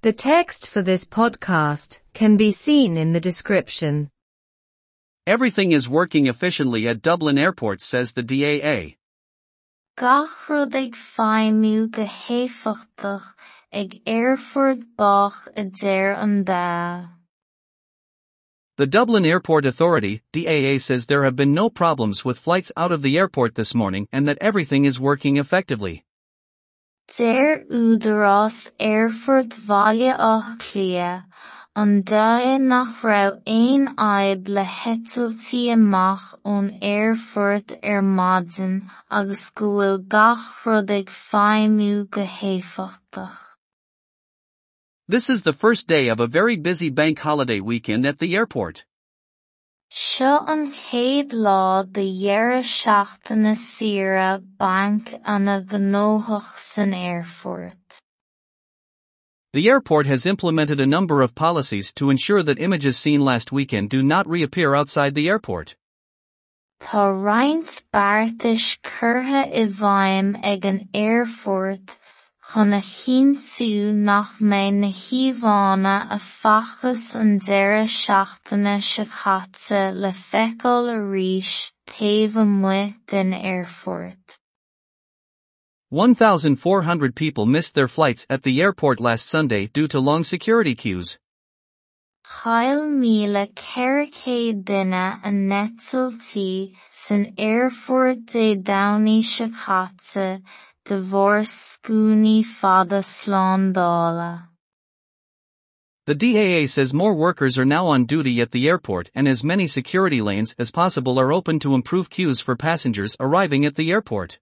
The text for this podcast can be seen in the description. Everything is working efficiently at Dublin Airport, says the DAA. Gach rud ag feidhmiú go héifiachtach ag airfort bach a deir an dá. The Dublin Airport Authority, DAA says there have been no problems with flights out of the airport this morning and that everything is working effectively. Deir údarás airfort bhaile ách clia, an dae nach raibh aon aib le heitiltí amach ón airfort ar maidin agus go bhfuil gach rud ag feidhmiú. This is the first day of a very busy bank holiday weekend at the airport. Seo an chéad lá de dhearradh seachtaina saoire banc ana gnóthach san airfort. The airport has implemented a number of policies to ensure that images seen last weekend do not reappear outside the airport. Tá roinnt beartais curtha i bhfeidhm ag an airfort chun a nach na hiomhána a fhachas an deireadh seachtaine sa chaite le arís taobh amuigh den airfort. 1,400 people missed their flights at the airport last Sunday due to long security queues. Chail míle ceiricéad duine a netiltí san airfort de Downey sa chaite de bhór fada slándála. The DAA says more workers are now on duty at the airport and as many security lanes as possible are open to improve queues for passengers arriving at the airport.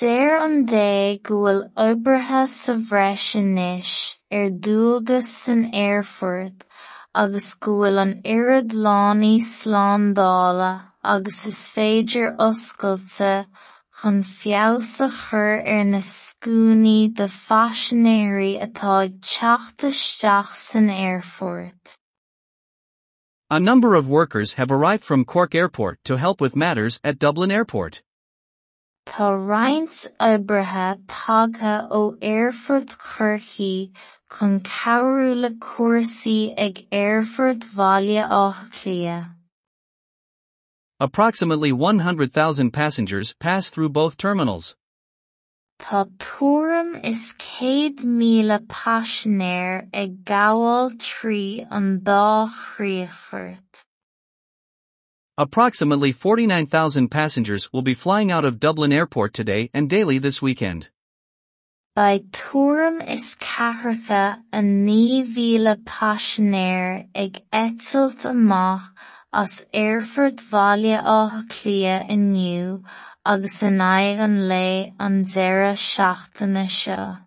Deir an dé go bhfuil oibrithe sa bhreisin níos ar dúlgas san agus bhfuil an lánaí slándála agus is féidir oscailte chun chur ar na scúnaí de atá ag teacht isteach san airfort. A number of workers have arrived from Cork Airport to help with matters at Dublin Airport. Tá roinnt oibrithe tagtha ó airfort Corcaigh chun cabhrú le cuasaí ag airfort bhaile ách clia. Approximately 100,000 passengers pass through both terminals. Tá túram is céad míle paisinéir ag gabháil trí an dá. Approximately 49,000 passengers will be flying out of Dublin Airport today and daily this weekend. Ba túram is ceathracha a ní mhíle paisinéir ag eitilt amach as airfort bhaile átha clia inniu agus in aghaidh an an deireadh seachtaine seo.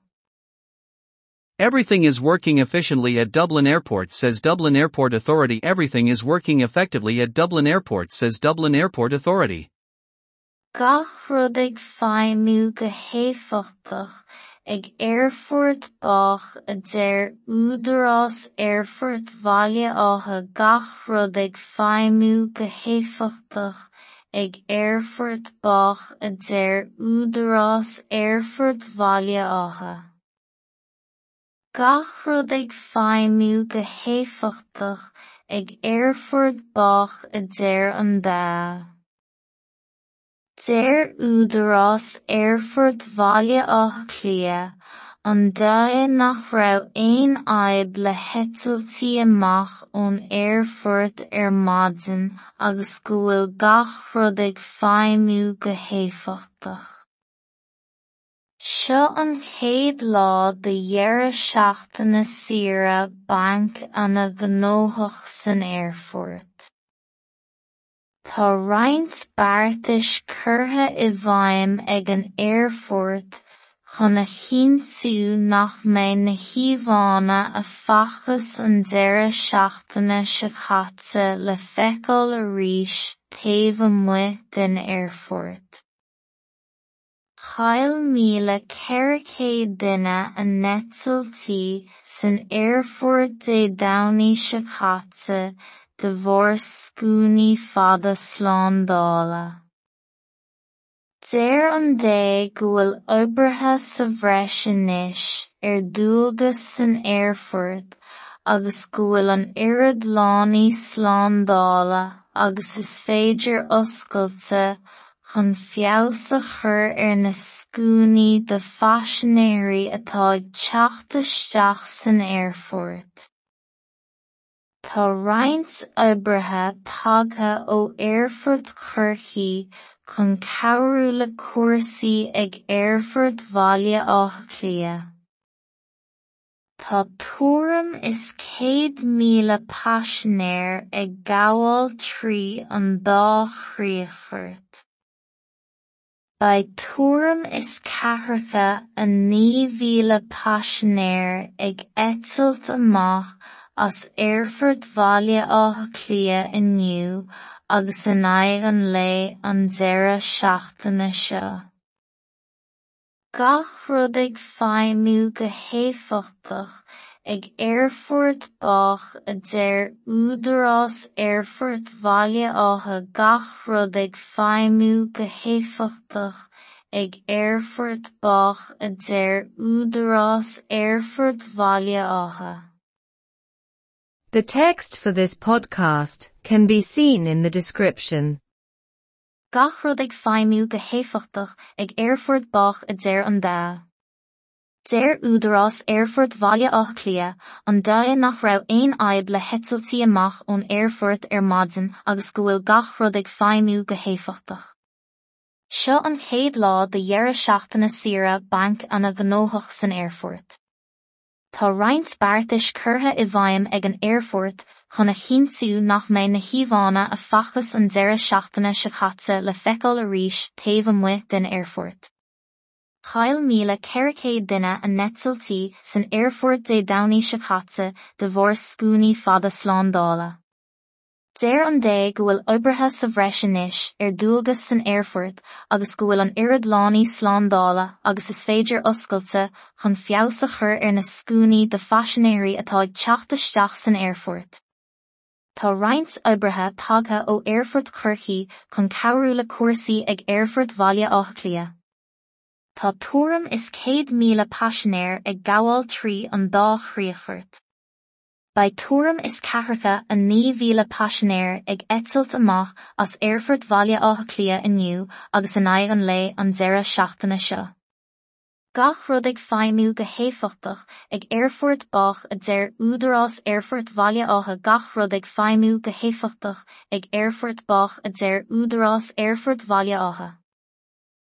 Everything is working efficiently at Dublin Airport, says Dublin Airport Authority. Everything is working effectively at Dublin Airport, says Dublin Airport Authority. Gach rud ag feidhmiú go héifiachtach ag airfort bach a deir údarás airfort bhaile átha gach feidhmiú go héifiachtach ag airfort bach a deir údarás airfort bhaile átha. Gach feidhmiú go héifiachtach ag airfort bach a deir an dá. Deir údarás airfort bhaile ách clia, an dae nach raibh aon aib le heitiltí amach ón airfort ar maidin agus go bhfuil gach rud ag feidhmiú go héifiachtach. Seo an chéad lá de dhearradh seachtaina saoire banc ana gnóthach san airfort. Tá roinnt beartais curtha i bhfeidhm ag an airfort chun a chinntiú nach mbeidh na hiomhána a fhachas an deireadh seachtaine sa chaite le feiceáil arís taobh amuigh den airfort. Chail míle ceiricéad duine a netiltí san airfort de Downey sa de bhór scúnaí fada slándála. Deir an dé go bhfuil oibrithe sa bhreisin níos ar dúlgas san aerfoirt agus go bhfuil an oiread lánaí slándála agus is féidir oscailte chun feabhas a chur ar na scúnaí de phaisionéirí atá ag teacht isteach san aerfoirt. Tá roinnt oibrithe tagtha ó Aerfoirt Chorcaí chun cabhrú le cúrsaí ag Aerfoirt Bhaile Átha Cliath. Tá túram is céad míle paisinéir ag gabháil trí an dá chríochairt. Ba túram is ceathracha a ní míle paisinéir ag eitilt amach as Aerfoirt Bhaile Átha Cliath inniu agus in aghaidh an lae an deireadh seachtaine seo. Gach rud ag feidhmiú go héifeachtach ag Aerfoirt Bach a deir údarás Aerfoirt Bhaile Átha gach rud ag feidhmiú go héifeachtach ag Aerfoirt Bach a deir údarás Aerfoirt Bhaile Átha. The text for this podcast can be seen in the description. Gach rud ag feimimiú go ag Airfurt bach a déir an da. Déir údarrás Airfurt bhaile ách clia an daia nach rah ein aib le hetaltí amach ón Airfurt ar madin agus go bhfuil gach rud ag héfachtach. Seo an chéad lá de dhearra seachtainna sira bank an a gnóthach san Airfurt. Tá roinnt beartais curtha i bhfeidhm ag an aerfoirt chun a chinntiú nach mbeidh na hiomhána a fachas an deireadh seachtaine sa chaite le feiceáil arís taobh amuigh den aerfoirt. Chail míle ceiricéad duine a netiltí san aerfoirt dé daní sa chaite de bhór scúnaí fada sláándála. Déir an dé go bhfuil oibrithe sa bhreisin inis ar dúlgas san airfoirt agus go bhfuil an irid lánaí slándála agus is féidir oscailte chun feabhas a chur ar na scúnaí de faisionéirí atá ag teachtasteach san airfoirt. Tá roinnt oibrithe tagtha ó Airfoirt Chorcaí chun cabhrú le cuasaí ag Airfoirt Bhaile Átha Cliath. Tá túram is céad míle paisinéir ag gabháil trí an dá chríochairt. Ba túram is ceathracha a ní mhíle paisinéir ag eitilt amach as Airfoirt Bhaile Átha Cliath inniu agus in an lae an deireadh seachtaine. Gach rud ag feidhmiú go Airfoirt Bach a deir údarrás Airfoirt Bhaile Átha gach rud ag feidhmiú go Airfoirt Bach a deir údarrás Airfoirt Bhaile Átha.